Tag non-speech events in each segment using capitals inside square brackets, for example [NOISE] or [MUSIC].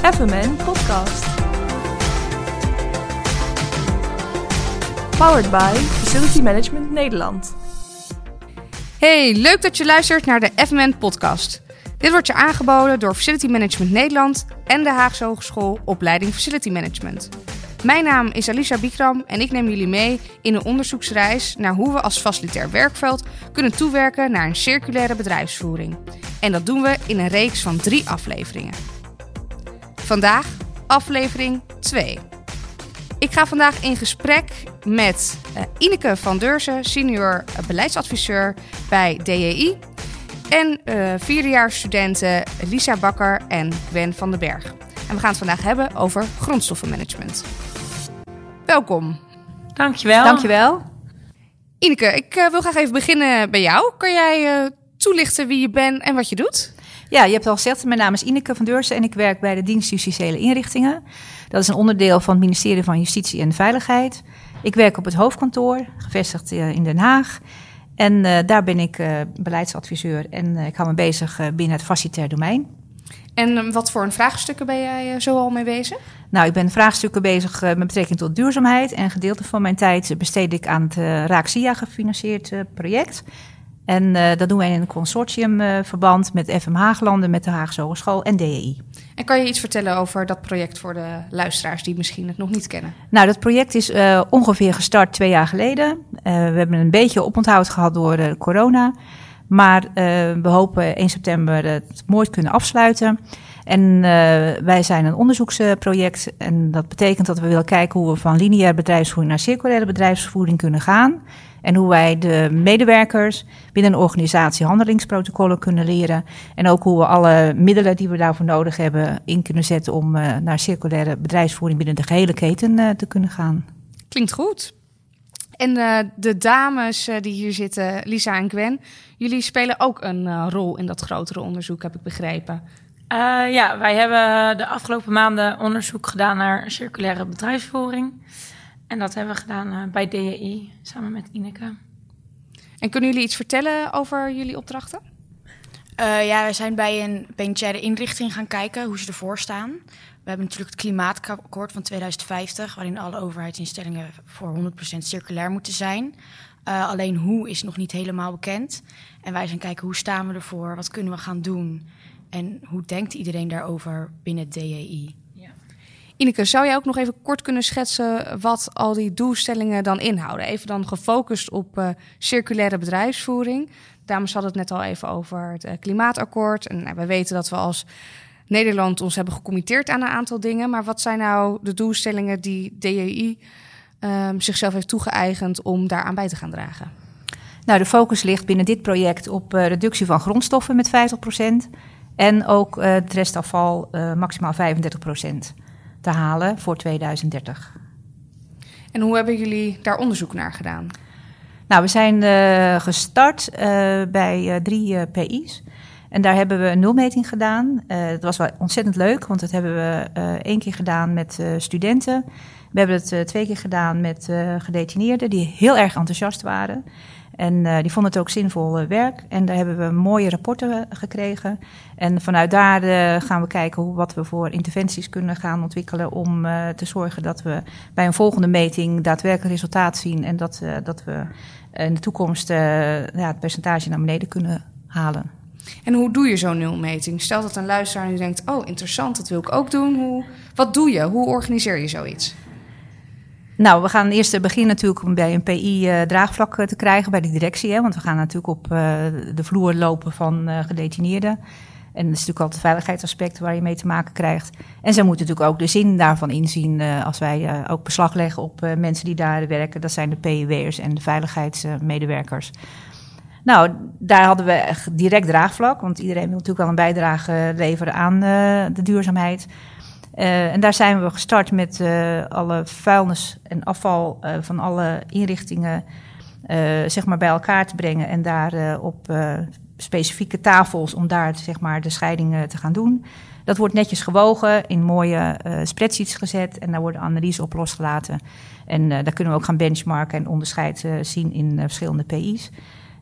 FMN Podcast. Powered by Facility Management Nederland. Hey, leuk dat je luistert naar de FMN Podcast. Dit wordt je aangeboden door Facility Management Nederland en de Haagse Hogeschool Opleiding Facility Management. Mijn naam is Alicia Bikram en ik neem jullie mee in een onderzoeksreis naar hoe we als facilitair werkveld kunnen toewerken naar een circulaire bedrijfsvoering. En dat doen we in een reeks van drie afleveringen. Vandaag aflevering 2. Ik ga vandaag in gesprek met uh, Ineke van Deurzen, senior beleidsadviseur bij DEI. En uh, vierdejaarsstudenten Lisa Bakker en Gwen van den Berg. En we gaan het vandaag hebben over grondstoffenmanagement. Welkom. Dankjewel. Dankjewel. Ineke, ik uh, wil graag even beginnen bij jou. Kan jij toelichten wie je bent en wat je doet? Ja, je hebt al gezegd, mijn naam is Ineke van Deursen en ik werk bij de dienst Justitiële Inrichtingen. Dat is een onderdeel van het ministerie van Justitie en Veiligheid. Ik werk op het hoofdkantoor, gevestigd in Den Haag. En uh, daar ben ik uh, beleidsadviseur en uh, ik hou me bezig binnen het facilitair domein. En wat voor een vraagstukken ben jij zo al mee bezig? Nou, ik ben vraagstukken bezig met betrekking tot duurzaamheid. En gedeelte van mijn tijd besteed ik aan het Raaksia gefinancierd project. En uh, dat doen wij in een consortiumverband uh, met FM Haaglanden, met de Haagse Hogeschool en DEI. En kan je iets vertellen over dat project voor de luisteraars die misschien het nog niet kennen? Nou, dat project is uh, ongeveer gestart twee jaar geleden. we hebben een beetje oponthoud gehad door corona. Maar we hopen 1 september het mooi te kunnen afsluiten. En wij zijn een onderzoeksproject. En dat betekent dat we willen kijken hoe we van lineaire bedrijfsvoering naar circulaire bedrijfsvoering kunnen gaan. En hoe wij de medewerkers binnen een organisatie handelingsprotocollen kunnen leren. En ook hoe we alle middelen die we daarvoor nodig hebben in kunnen zetten om uh, naar circulaire bedrijfsvoering binnen de gehele keten uh, te kunnen gaan. Klinkt goed. En uh, de dames die hier zitten, Lisa en Gwen, jullie spelen ook een rol in dat grotere onderzoek, heb ik begrepen. ja, wij hebben de afgelopen maanden onderzoek gedaan naar circulaire bedrijfsvoering. En dat hebben we gedaan uh, bij DEI samen met Ineke. En kunnen jullie iets vertellen over jullie opdrachten? Uh, ja, we zijn bij een penitentiaire inrichting gaan kijken hoe ze ervoor staan. We hebben natuurlijk het klimaatakkoord van 2050, waarin alle overheidsinstellingen voor 100% circulair moeten zijn. Uh, alleen hoe is nog niet helemaal bekend. En wij zijn kijken hoe staan we ervoor, wat kunnen we gaan doen en hoe denkt iedereen daarover binnen het DEI. Ineke, zou jij ook nog even kort kunnen schetsen wat al die doelstellingen dan inhouden? Even dan gefocust op uh, circulaire bedrijfsvoering. Dames hadden het net al even over het uh, klimaatakkoord. En nou, we weten dat we als Nederland ons hebben gecommitteerd aan een aantal dingen. Maar wat zijn nou de doelstellingen die DEI um, zichzelf heeft toegeëigend om daaraan bij te gaan dragen? Nou, de focus ligt binnen dit project op uh, reductie van grondstoffen met 50%. En ook het restafval maximaal 35% te halen voor 2030. En hoe hebben jullie daar onderzoek naar gedaan? Nou, we zijn uh, gestart uh, bij uh, drie PI's. En daar hebben we een nulmeting gedaan. dat was wel ontzettend leuk, want dat hebben we één keer gedaan met studenten. We hebben het twee keer gedaan met gedetineerden die heel erg enthousiast waren. En uh, die vonden het ook zinvol uh, werk. En daar hebben we mooie rapporten gekregen. En vanuit daar gaan we kijken hoe, wat we voor interventies kunnen gaan ontwikkelen. om te zorgen dat we bij een volgende meting daadwerkelijk resultaat zien. En dat, dat we in de toekomst ja, het percentage naar beneden kunnen halen. En hoe doe je zo'n nulmeting? Stel dat een luisteraar nu denkt: Oh, interessant, dat wil ik ook doen. Hoe, wat doe je? Hoe organiseer je zoiets? Nou, we gaan eerst beginnen natuurlijk om bij een PI uh, draagvlak te krijgen bij de directie. Hè, want we gaan natuurlijk op uh, de vloer lopen van uh, gedetineerden. En dat is natuurlijk altijd veiligheidsaspect waar je mee te maken krijgt. En zij moeten natuurlijk ook de zin daarvan inzien als wij ook beslag leggen op mensen die daar werken. Dat zijn de PIW'ers en de veiligheidsmedewerkers. Nou, daar hadden we direct draagvlak, want iedereen wil natuurlijk wel een bijdrage leveren aan de duurzaamheid. Uh, en daar zijn we gestart met uh, alle vuilnis en afval uh, van alle inrichtingen zeg maar bij elkaar te brengen. En daar op specifieke tafels om daar zeg maar, de scheidingen te gaan doen. Dat wordt netjes gewogen, in mooie spreadsheets gezet en daar worden analyses op losgelaten. En daar kunnen we ook gaan benchmarken en onderscheid zien in verschillende PI's.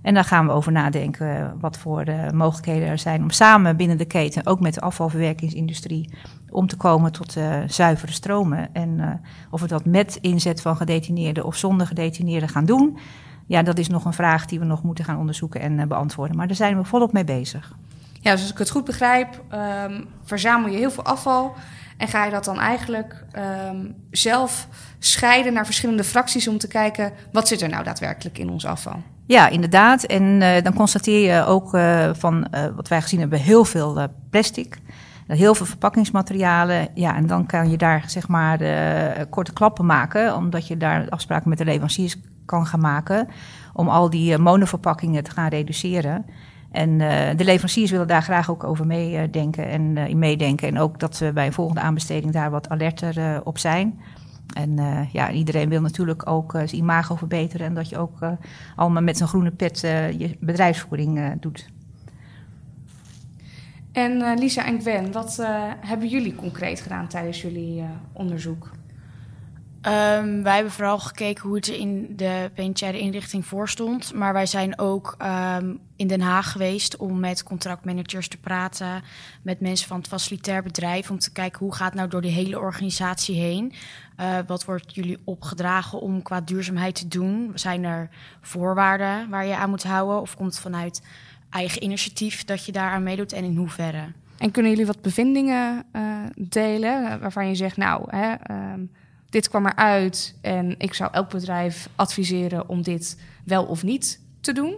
En daar gaan we over nadenken wat voor mogelijkheden er zijn om samen binnen de keten, ook met de afvalverwerkingsindustrie, om te komen tot uh, zuivere stromen. En uh, of we dat met inzet van gedetineerden of zonder gedetineerden gaan doen, ja, dat is nog een vraag die we nog moeten gaan onderzoeken en beantwoorden. Maar daar zijn we volop mee bezig. Ja, dus als ik het goed begrijp, um, verzamel je heel veel afval. En ga je dat dan eigenlijk um, zelf scheiden naar verschillende fracties om te kijken wat zit er nou daadwerkelijk in ons afval? Ja, inderdaad. En dan constateer je ook van wat wij gezien hebben, heel veel plastic. Heel veel verpakkingsmaterialen. Ja, en dan kan je daar zeg maar korte klappen maken, omdat je daar afspraken met de leveranciers kan gaan maken. Om al die monoverpakkingen te gaan reduceren. En uh, de leveranciers willen daar graag ook over meedenken en meedenken. En ook dat we bij een volgende aanbesteding daar wat alerter op zijn. En ja, iedereen wil natuurlijk ook zijn imago verbeteren. En dat je ook allemaal met zo'n groene pet je bedrijfsvoering doet. En Lisa en Gwen, wat hebben jullie concreet gedaan tijdens jullie onderzoek? Um, wij hebben vooral gekeken hoe het er in de penitentiaire inrichting voor stond. Maar wij zijn ook um, in Den Haag geweest om met contractmanagers te praten. Met mensen van het facilitair bedrijf. Om te kijken hoe gaat nou door die hele organisatie heen. Uh, wat wordt jullie opgedragen om qua duurzaamheid te doen? Zijn er voorwaarden waar je aan moet houden? Of komt het vanuit eigen initiatief dat je daaraan meedoet en in hoeverre? En kunnen jullie wat bevindingen uh, delen waarvan je zegt, nou, hè, um, dit kwam eruit en ik zou elk bedrijf adviseren om dit wel of niet te doen?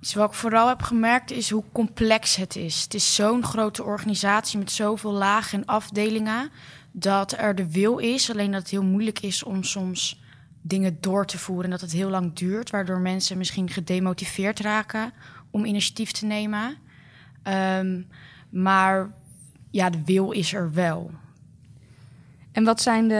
Dus wat ik vooral heb gemerkt is hoe complex het is. Het is zo'n grote organisatie met zoveel lagen en afdelingen dat er de wil is, alleen dat het heel moeilijk is om soms dingen door te voeren en dat het heel lang duurt, waardoor mensen misschien gedemotiveerd raken om initiatief te nemen. Um, maar ja, de wil is er wel. En wat zijn de,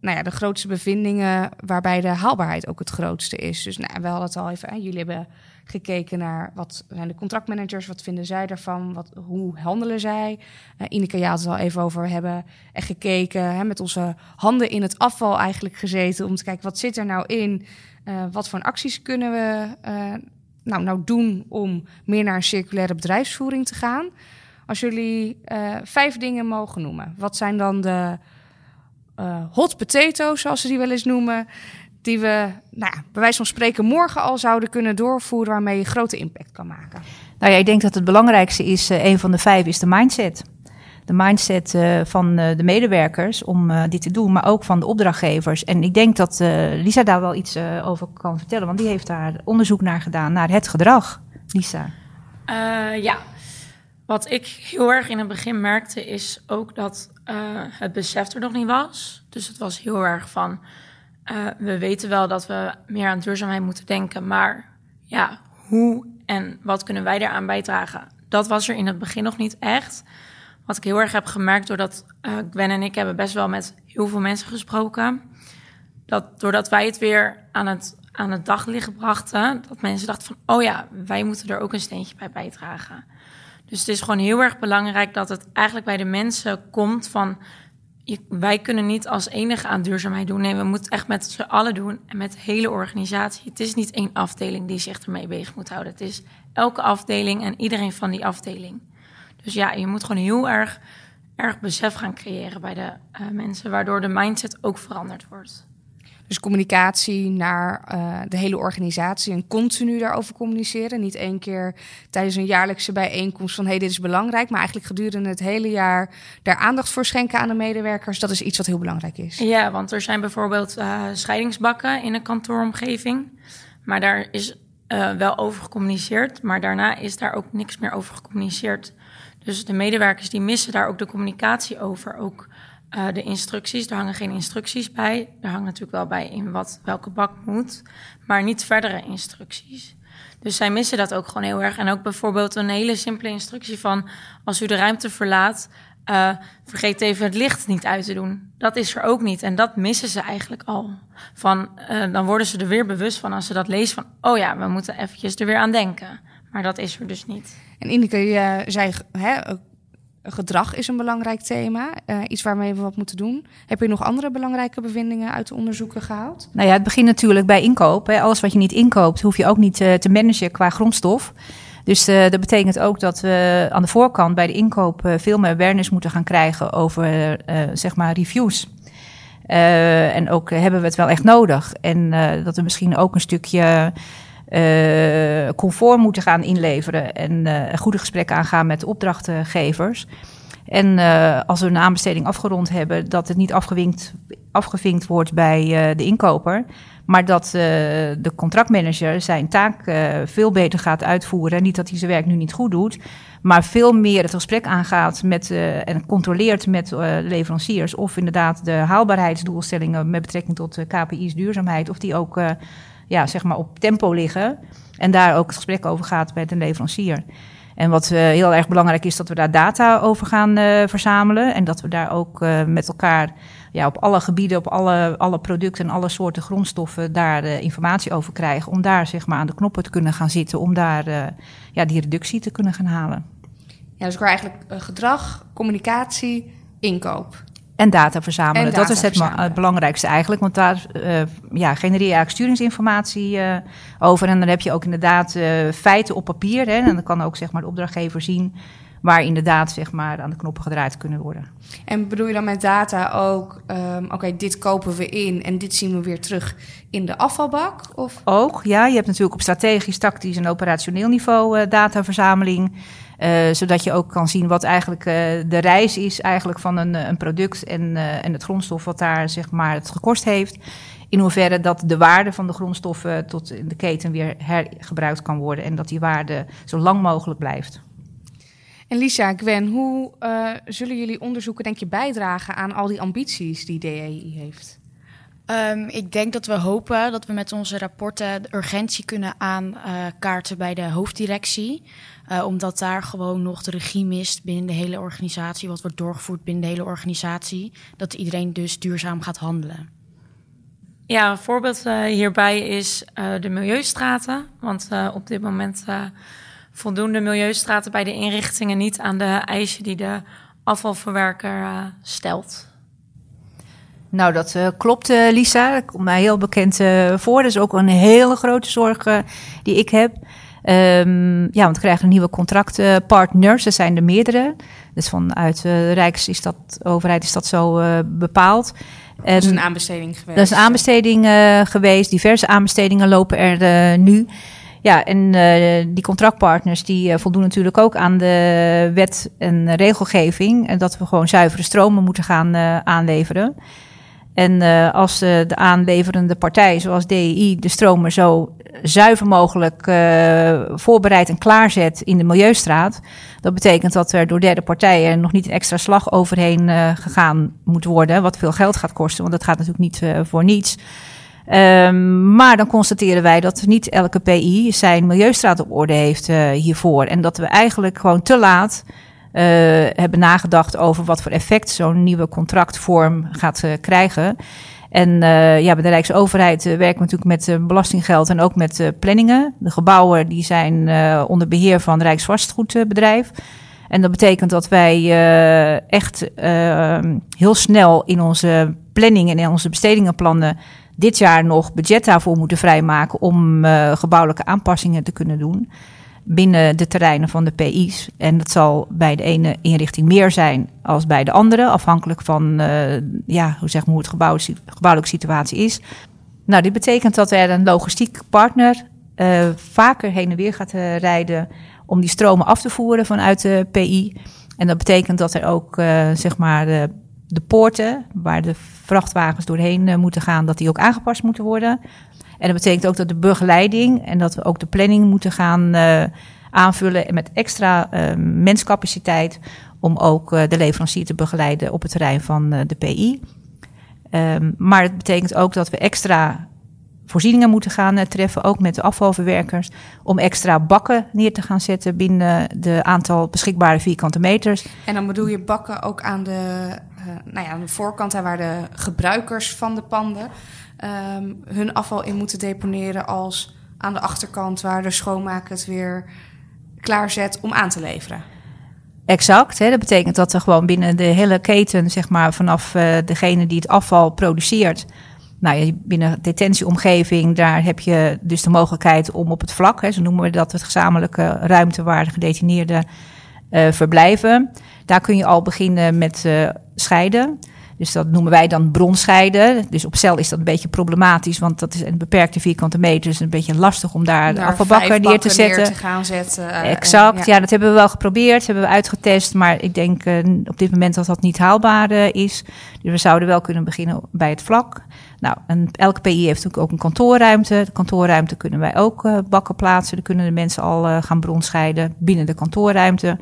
nou ja, de grootste bevindingen waarbij de haalbaarheid ook het grootste is? Dus nou, we hadden het al even, jullie hebben gekeken naar wat zijn de contractmanagers, wat vinden zij daarvan, wat, hoe handelen zij? Uh, Ineke, ja, het al even over hebben en gekeken, hè, met onze handen in het afval eigenlijk gezeten om te kijken wat zit er nou in, uh, wat voor acties kunnen we uh, nou, nou doen om meer naar een circulaire bedrijfsvoering te gaan. Als jullie vijf dingen mogen noemen, wat zijn dan de hot potatoes, zoals ze die wel eens noemen. Die we, nou ja, bij wijze van spreken, morgen al zouden kunnen doorvoeren. waarmee je grote impact kan maken. Nou ja, ik denk dat het belangrijkste is, uh, een van de vijf, is de mindset. De mindset uh, van de medewerkers om dit te doen, maar ook van de opdrachtgevers. En ik denk dat Lisa daar wel iets over kan vertellen, want die heeft daar onderzoek naar gedaan, naar het gedrag. Lisa. ja, wat ik heel erg in het begin merkte, is ook dat uh, het besef er nog niet was. Dus het was heel erg van, uh, we weten wel dat we meer aan duurzaamheid moeten denken, maar ja, hoe en wat kunnen wij daaraan bijdragen? Dat was er in het begin nog niet echt. Wat ik heel erg heb gemerkt, doordat uh, Gwen en ik hebben best wel met heel veel mensen gesproken, dat doordat wij het weer aan het, aan het daglicht brachten, dat mensen dachten van, oh ja, wij moeten er ook een steentje bij bijdragen. Dus het is gewoon heel erg belangrijk dat het eigenlijk bij de mensen komt van... Je, wij kunnen niet als enige aan duurzaamheid doen. Nee, we moeten echt met z'n allen doen en met de hele organisatie. Het is niet één afdeling die zich ermee bezig moet houden. Het is elke afdeling en iedereen van die afdeling. Dus ja, je moet gewoon heel erg, erg besef gaan creëren bij de uh, mensen... waardoor de mindset ook veranderd wordt. Dus communicatie naar uh, de hele organisatie en continu daarover communiceren. Niet één keer tijdens een jaarlijkse bijeenkomst van hé, hey, dit is belangrijk. Maar eigenlijk gedurende het hele jaar daar aandacht voor schenken aan de medewerkers. Dat is iets wat heel belangrijk is. Ja, want er zijn bijvoorbeeld uh, scheidingsbakken in een kantooromgeving. Maar daar is uh, wel over gecommuniceerd. Maar daarna is daar ook niks meer over gecommuniceerd. Dus de medewerkers die missen daar ook de communicatie over. Ook uh, de instructies, er hangen geen instructies bij. Er hangt natuurlijk wel bij in wat welke bak moet, maar niet verdere instructies. Dus zij missen dat ook gewoon heel erg. En ook bijvoorbeeld een hele simpele instructie van... als u de ruimte verlaat, uh, vergeet even het licht niet uit te doen. Dat is er ook niet. En dat missen ze eigenlijk al. Van, uh, dan worden ze er weer bewust van als ze dat lezen van... oh ja, we moeten eventjes er weer aan denken. Maar dat is er dus niet. En Ineke, je zei hè, gedrag is een belangrijk thema, uh, iets waarmee we wat moeten doen. Heb je nog andere belangrijke bevindingen uit de onderzoeken gehaald? Nou ja, het begint natuurlijk bij inkoop. Hè. Alles wat je niet inkoopt, hoef je ook niet uh, te managen qua grondstof. Dus uh, dat betekent ook dat we aan de voorkant bij de inkoop veel meer awareness moeten gaan krijgen over zeg maar reviews. en ook hebben we het wel echt nodig. En dat we misschien ook een stukje uh, comfort moeten gaan inleveren en uh, goede gesprekken aangaan met opdrachtgevers. En uh, als we een aanbesteding afgerond hebben, dat het niet afgevinkt, afgevinkt wordt bij de inkoper. Maar dat de contractmanager zijn taak veel beter gaat uitvoeren. Niet dat hij zijn werk nu niet goed doet, maar veel meer het gesprek aangaat met, en controleert met leveranciers. Of inderdaad de haalbaarheidsdoelstellingen met betrekking tot KPI's duurzaamheid, of die ook ja, zeg maar op tempo liggen. En daar ook het gesprek over gaat met een leverancier. En wat uh, heel erg belangrijk is, dat we daar data over gaan uh, verzamelen. En dat we daar ook uh, met elkaar ja, op alle gebieden, op alle, alle producten en alle soorten grondstoffen daar informatie over krijgen. Om daar zeg maar aan de knoppen te kunnen gaan zitten, om daar ja, die reductie te kunnen gaan halen. Ja, dus ik eigenlijk gedrag, communicatie, inkoop. En data verzamelen. dat is het, belangrijkste eigenlijk. Want daar uh, ja, genereer je eigenlijk sturingsinformatie uh, over. En dan heb je ook inderdaad uh, feiten op papier. Hè, en dan kan ook zeg maar, de opdrachtgever zien waar inderdaad zeg maar, aan de knoppen gedraaid kunnen worden. En bedoel je dan met data ook, um, oké, dit kopen we in en dit zien we weer terug in de afvalbak? Of? Ook, ja. Je hebt natuurlijk op strategisch, tactisch en operationeel niveau dataverzameling. Uh, zodat je ook kan zien wat eigenlijk uh, de reis is eigenlijk van een, een product en, en het grondstof wat daar zeg maar het gekost heeft. In hoeverre dat de waarde van de grondstoffen tot in de keten weer hergebruikt kan worden en dat die waarde zo lang mogelijk blijft. En Lisa, Gwen, hoe zullen jullie onderzoeken denk je bijdragen aan al die ambities die DEI heeft? Um, ik denk dat we hopen dat we met onze rapporten de urgentie kunnen aankaarten bij de hoofddirectie. Uh, omdat daar gewoon nog de regie mist binnen de hele organisatie, wat wordt doorgevoerd binnen de hele organisatie. Dat iedereen dus duurzaam gaat handelen. Ja, een voorbeeld uh, hierbij is uh, de milieustraten. Want op dit moment voldoen de milieustraten bij de inrichtingen niet aan de eisen die de afvalverwerker stelt. Nou, dat uh, klopt, uh, Lisa. Dat komt mij heel bekend uh, voor. Dat is ook een hele grote zorg die ik heb. Um, ja, want we krijgen een nieuwe contractpartners. Er zijn er meerdere. Dus vanuit de Rijks is dat, overheid is dat zo bepaald. En, dat is een aanbesteding geweest. Dat is een aanbesteding geweest. Diverse aanbestedingen lopen er nu. Ja, en uh, die contractpartners die uh, voldoen natuurlijk ook aan de wet en regelgeving. En dat we gewoon zuivere stromen moeten gaan uh, aanleveren. En uh, als de aanleverende partij, zoals DEI, de stromen zo zuiver mogelijk uh, voorbereidt en klaarzet in de Milieustraat, dat betekent dat er door derde partijen nog niet een extra slag overheen gegaan moet worden, wat veel geld gaat kosten, want dat gaat natuurlijk niet voor niets. Um, maar dan constateren wij dat niet elke PI zijn Milieustraat op orde heeft hiervoor. En dat we eigenlijk gewoon te laat uh, hebben nagedacht over wat voor effect zo'n nieuwe contractvorm gaat uh, krijgen. En uh, ja, bij de Rijksoverheid werken we natuurlijk met belastinggeld en ook met planningen. De gebouwen die zijn onder beheer van Rijksvastgoedbedrijf. En dat betekent dat wij echt heel snel in onze planning en in onze bestedingenplannen dit jaar nog budget daarvoor moeten vrijmaken om gebouwelijke aanpassingen te kunnen doen binnen de terreinen van de PI's. En dat zal bij de ene inrichting meer zijn als bij de andere, afhankelijk van uh, ja, hoe, zeg maar, het gebouw, gebouwelijke situatie is. Nou, dit betekent dat er een logistiek partner uh, vaker heen en weer gaat uh, rijden om die stromen af te voeren vanuit de PI. En dat betekent dat er ook zeg maar de poorten waar de vrachtwagens doorheen moeten gaan, dat die ook aangepast moeten worden. En dat betekent ook dat de begeleiding en dat we ook de planning moeten gaan uh, aanvullen met extra uh, menscapaciteit om ook uh, de leverancier te begeleiden op het terrein van de PI. Um, maar het betekent ook dat we extra voorzieningen moeten gaan treffen, ook met de afvalverwerkers, om extra bakken neer te gaan zetten binnen de aantal beschikbare vierkante meters. En dan bedoel je bakken ook aan de, nou ja, aan de voorkant, waar de gebruikers van de panden um, hun afval in moeten deponeren als aan de achterkant waar de schoonmaker het weer klaarzet om aan te leveren. Exact. Hè. Dat betekent dat er gewoon binnen de hele keten, zeg maar, vanaf uh, degene die het afval produceert. Nou binnen detentieomgeving, daar heb je dus de mogelijkheid om op het vlak, hè, zo noemen we dat, het gezamenlijke ruimte waar de gedetineerden uh, verblijven. Daar kun je al beginnen met uh, scheiden. Dus dat noemen wij dan bronscheiden. Dus op cel is dat een beetje problematisch, want dat is een beperkte vierkante meter. Dus een beetje lastig om daar, daar afvalbakken neer te zetten. Neer te gaan zetten. Uh, exact, ja. ja. dat hebben we wel geprobeerd, hebben we uitgetest. Maar ik denk uh, op dit moment dat dat niet haalbaar uh, is. Dus we zouden wel kunnen beginnen bij het vlak. Nou, en elke PI heeft natuurlijk ook een kantoorruimte. De kantoorruimte kunnen wij ook bakken plaatsen. Dan kunnen de mensen al gaan bronscheiden binnen de kantoorruimte.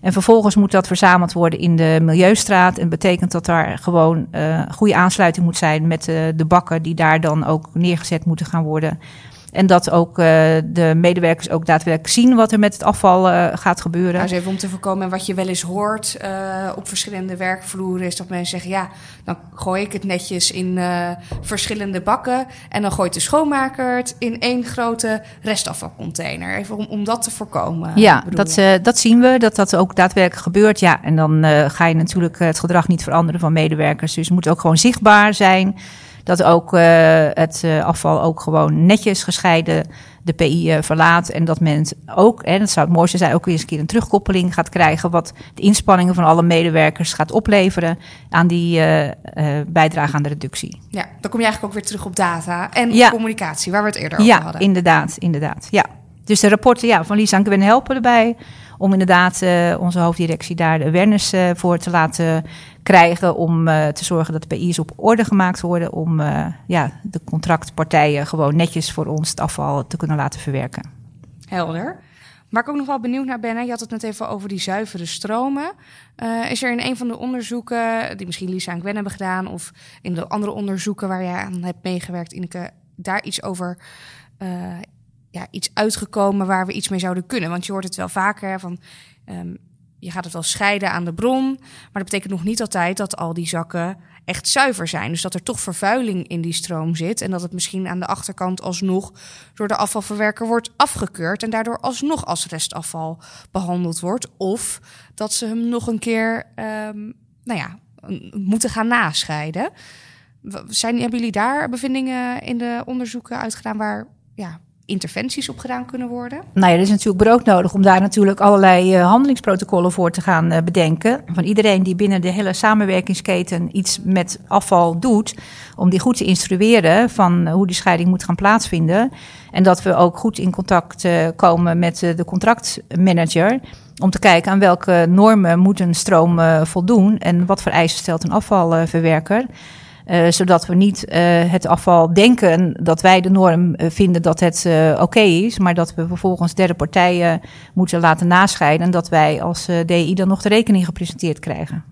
En vervolgens moet dat verzameld worden in de Milieustraat. En betekent dat daar gewoon uh, goede aansluiting moet zijn met de bakken die daar dan ook neergezet moeten gaan worden. En dat ook uh, de medewerkers ook daadwerkelijk zien wat er met het afval uh, gaat gebeuren. Nou, dus even om te voorkomen wat je wel eens hoort uh, op verschillende werkvloeren, is dat mensen zeggen: ja, dan gooi ik het netjes in verschillende bakken. En dan gooit de schoonmaker het in één grote restafvalcontainer. Even om, om dat te voorkomen. Ja, dat, dat zien we, dat dat ook daadwerkelijk gebeurt. Ja, en dan ga je natuurlijk het gedrag niet veranderen van medewerkers. Dus het moet ook gewoon zichtbaar zijn dat ook uh, het uh, afval ook gewoon netjes gescheiden de PI uh, verlaat. En dat men ook, en dat zou het mooiste zijn, ook weer eens een keer een terugkoppeling gaat krijgen. Wat de inspanningen van alle medewerkers gaat opleveren aan die bijdrage aan de reductie. Ja, dan kom je eigenlijk ook weer terug op data en ja. communicatie, waar we het eerder over ja, hadden. Ja, inderdaad, inderdaad. Ja. Dus de rapporten ja, van Lisa en Gwen helpen erbij om inderdaad uh, onze hoofddirectie daar de awareness voor te laten krijgen. Om uh, te zorgen dat de PI's op orde gemaakt worden. Om ja, de contractpartijen gewoon netjes voor ons het afval te kunnen laten verwerken. Helder. Waar ik ook nog wel benieuwd naar ben, je had het net even over die zuivere stromen. is er in een van de onderzoeken, die misschien Lisa en Gwen hebben gedaan, of in de andere onderzoeken waar jij aan hebt meegewerkt, Ineke, daar iets over ja, iets uitgekomen waar we iets mee zouden kunnen? Want je hoort het wel vaker van. Um, je gaat het wel scheiden aan de bron. Maar dat betekent nog niet altijd dat al die zakken echt zuiver zijn. Dus dat er toch vervuiling in die stroom zit. En dat het misschien aan de achterkant alsnog door de afvalverwerker wordt afgekeurd. En daardoor alsnog als restafval behandeld wordt. Of dat ze hem nog een keer um, nou ja, moeten gaan nascheiden. Zijn, hebben jullie daar bevindingen in de onderzoeken uitgedaan waar ja, interventies op gedaan kunnen worden? Nou ja, er is natuurlijk brood nodig om daar natuurlijk allerlei uh, handelingsprotocollen voor te gaan uh, bedenken. Van iedereen die binnen de hele samenwerkingsketen iets met afval doet, om die goed te instrueren van uh, hoe die scheiding moet gaan plaatsvinden. En dat we ook goed in contact komen met de contractmanager. Om te kijken aan welke normen moet een stroom voldoen en wat voor eisen stelt een afvalverwerker. Uh, zodat we niet uh, het afval denken dat wij de norm uh, vinden dat het oké is, maar dat we vervolgens derde partijen moeten laten nascheiden en dat wij als DI dan nog de rekening gepresenteerd krijgen.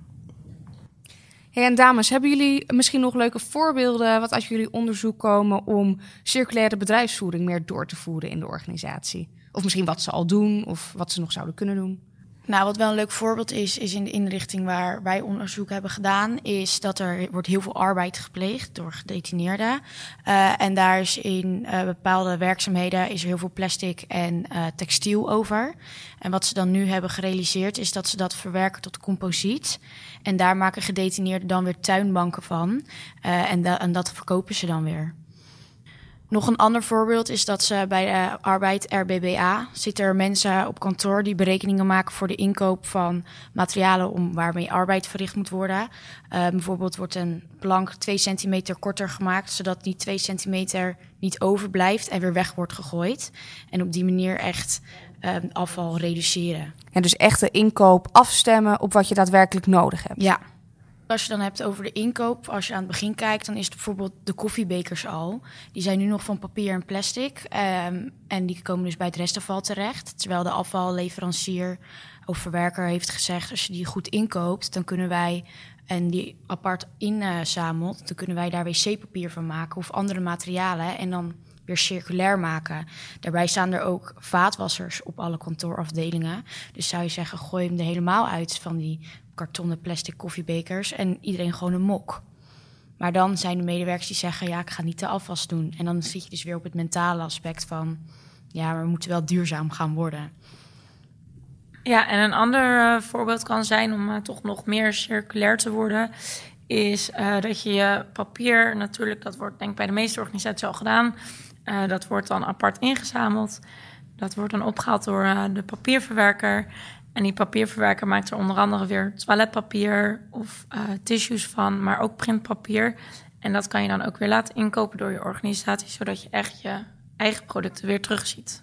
Hey, en dames, hebben jullie misschien nog leuke voorbeelden wat als jullie onderzoek komen om circulaire bedrijfsvoering meer door te voeren in de organisatie? Of misschien wat ze al doen of wat ze nog zouden kunnen doen? Nou, wat wel een leuk voorbeeld is, is in de inrichting waar wij onderzoek hebben gedaan, is dat er wordt heel veel arbeid gepleegd door gedetineerden. Uh, en daar is in uh, bepaalde werkzaamheden is er heel veel plastic en uh, textiel over. En wat ze dan nu hebben gerealiseerd, is dat ze dat verwerken tot composiet. En daar maken gedetineerden dan weer tuinbanken van. en, en dat verkopen ze dan weer. Nog een ander voorbeeld is dat ze bij de arbeid RBBA zitten er mensen op kantoor die berekeningen maken voor de inkoop van materialen om waarmee arbeid verricht moet worden. Uh, bijvoorbeeld wordt een plank 2 centimeter korter gemaakt, zodat die 2 centimeter niet overblijft en weer weg wordt gegooid. En op die manier echt uh, afval reduceren. En dus echt de inkoop afstemmen op wat je daadwerkelijk nodig hebt. Ja. Als je dan hebt over de inkoop, als je aan het begin kijkt, dan is het bijvoorbeeld de koffiebekers al. Die zijn nu nog van papier en plastic. Um, en die komen dus bij het restafval terecht. Terwijl de afvalleverancier of verwerker heeft gezegd: als je die goed inkoopt, dan kunnen wij en die apart inzamelt, dan kunnen wij daar wc-papier van maken of andere materialen. En dan weer circulair maken. Daarbij staan er ook vaatwassers op alle kantoorafdelingen. Dus zou je zeggen, gooi hem er helemaal uit van die kartonnen plastic koffiebekers en iedereen gewoon een mok. Maar dan zijn de medewerkers die zeggen, ja, ik ga niet de afwas doen. En dan zit je dus weer op het mentale aspect van, ja, we moeten wel duurzaam gaan worden. Ja, en een ander eh, voorbeeld kan zijn om uh, toch nog meer circulair te worden, is uh, dat je je papier, natuurlijk, dat wordt denk ik bij de meeste organisaties al gedaan, dat wordt dan apart ingezameld. Dat wordt dan opgehaald door de papierverwerker. En die papierverwerker maakt er onder andere weer toiletpapier of tissues van, maar ook printpapier. En dat kan je dan ook weer laten inkopen door je organisatie, zodat je echt je eigen producten weer terugziet.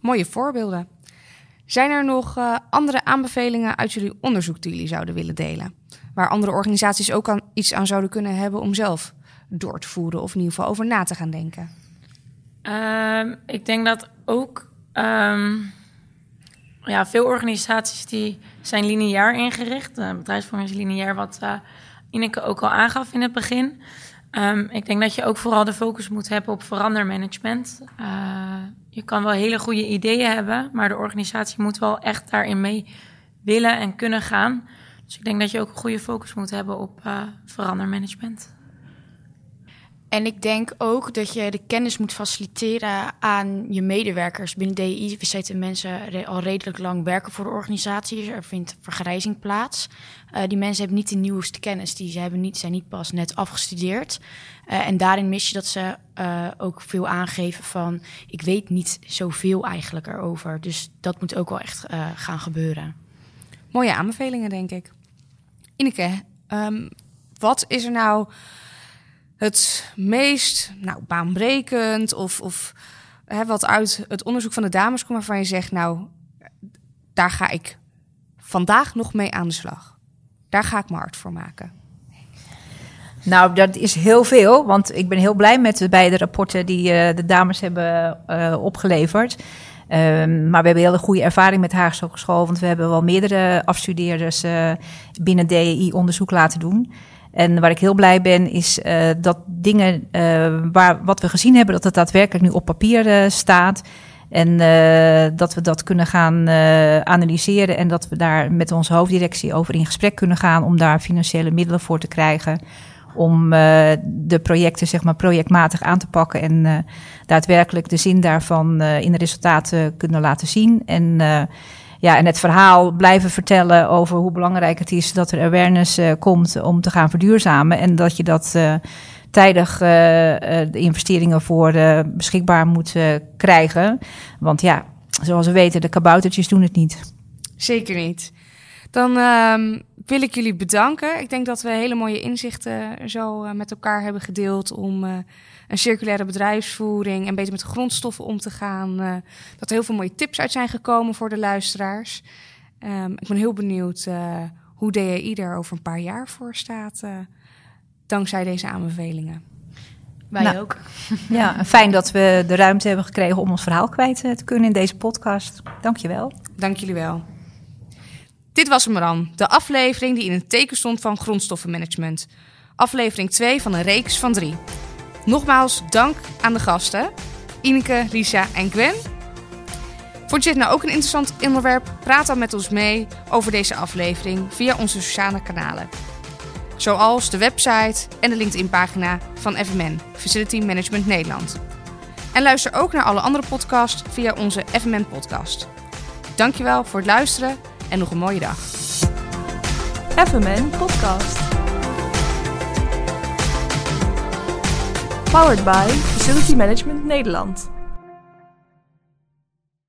Mooie voorbeelden. Zijn er nog uh, andere aanbevelingen uit jullie onderzoek die jullie zouden willen delen? Waar andere organisaties ook aan, iets aan zouden kunnen hebben om zelf door te voeren of in ieder geval over na te gaan denken? Uh, ik denk dat ook um, ja, veel organisaties die zijn lineair ingericht. Uh, bedrijfsvoering is lineair, wat uh, Ineke ook al aangaf in het begin. Um, ik denk dat je ook vooral de focus moet hebben op verandermanagement. Uh, je kan wel hele goede ideeën hebben, maar de organisatie moet wel echt daarin mee willen en kunnen gaan. Dus ik denk dat je ook een goede focus moet hebben op uh, verandermanagement. En ik denk ook dat je de kennis moet faciliteren aan je medewerkers binnen DI. We zitten mensen al redelijk lang werken voor de organisatie. Er vindt vergrijzing plaats. Uh, die mensen hebben niet de nieuwste kennis. Die ze hebben niet, zijn niet pas net afgestudeerd. Uh, en daarin mis je dat ze uh, ook veel aangeven van... ik weet niet zoveel eigenlijk erover. Dus dat moet ook wel echt gaan gebeuren. Mooie aanbevelingen, denk ik. Ineke, um, wat is er nou het meest nou, baanbrekend of, of hè, wat uit het onderzoek van de dames komt waarvan je zegt, nou, daar ga ik vandaag nog mee aan de slag. Daar ga ik me hard voor maken. Nou, dat is heel veel, want ik ben heel blij met de beide rapporten die uh, de dames hebben uh, opgeleverd. Um, maar we hebben hele goede ervaring met Haagse Hogeschool, want we hebben wel meerdere afstudeerders uh, binnen DEI onderzoek laten doen. En waar ik heel blij ben, is uh, dat dingen uh, waar wat we gezien hebben, dat het daadwerkelijk nu op papier uh, staat. En dat we dat kunnen gaan analyseren en dat we daar met onze hoofddirectie over in gesprek kunnen gaan om daar financiële middelen voor te krijgen. Om de projecten zeg maar projectmatig aan te pakken en daadwerkelijk de zin daarvan in de resultaten kunnen laten zien. En ja, en het verhaal blijven vertellen over hoe belangrijk het is dat er awareness uh, komt om te gaan verduurzamen. En dat je dat uh, tijdig uh, de investeringen voor beschikbaar moet krijgen. Want ja, zoals we weten, de kaboutertjes doen het niet. Zeker niet. Dan uh, wil ik jullie bedanken. Ik denk dat we hele mooie inzichten zo met elkaar hebben gedeeld om een circulaire bedrijfsvoering en beter met de grondstoffen om te gaan. Uh, dat er heel veel mooie tips uit zijn gekomen voor de luisteraars. Um, ik ben heel benieuwd uh, hoe DEI er over een paar jaar voor staat, uh, dankzij deze aanbevelingen. Wij nou, ook. [LAUGHS] Ja, fijn dat we de ruimte hebben gekregen om ons verhaal kwijt te kunnen in deze podcast. Dank je wel. Dank jullie wel. Dit was hem dan, de aflevering die in het teken stond van grondstoffenmanagement. Aflevering 2 van een reeks van 3. Nogmaals dank aan de gasten, Ineke, Lisa en Gwen. Vond je dit nou ook een interessant onderwerp? Praat dan met ons mee over deze aflevering via onze sociale kanalen. Zoals de website en de LinkedIn-pagina van FMN, Facility Management Nederland. En luister ook naar alle andere podcasts via onze FMN Podcast. Dankjewel voor het luisteren en nog een mooie dag. FMN Podcast. Powered by Facility Management Nederland.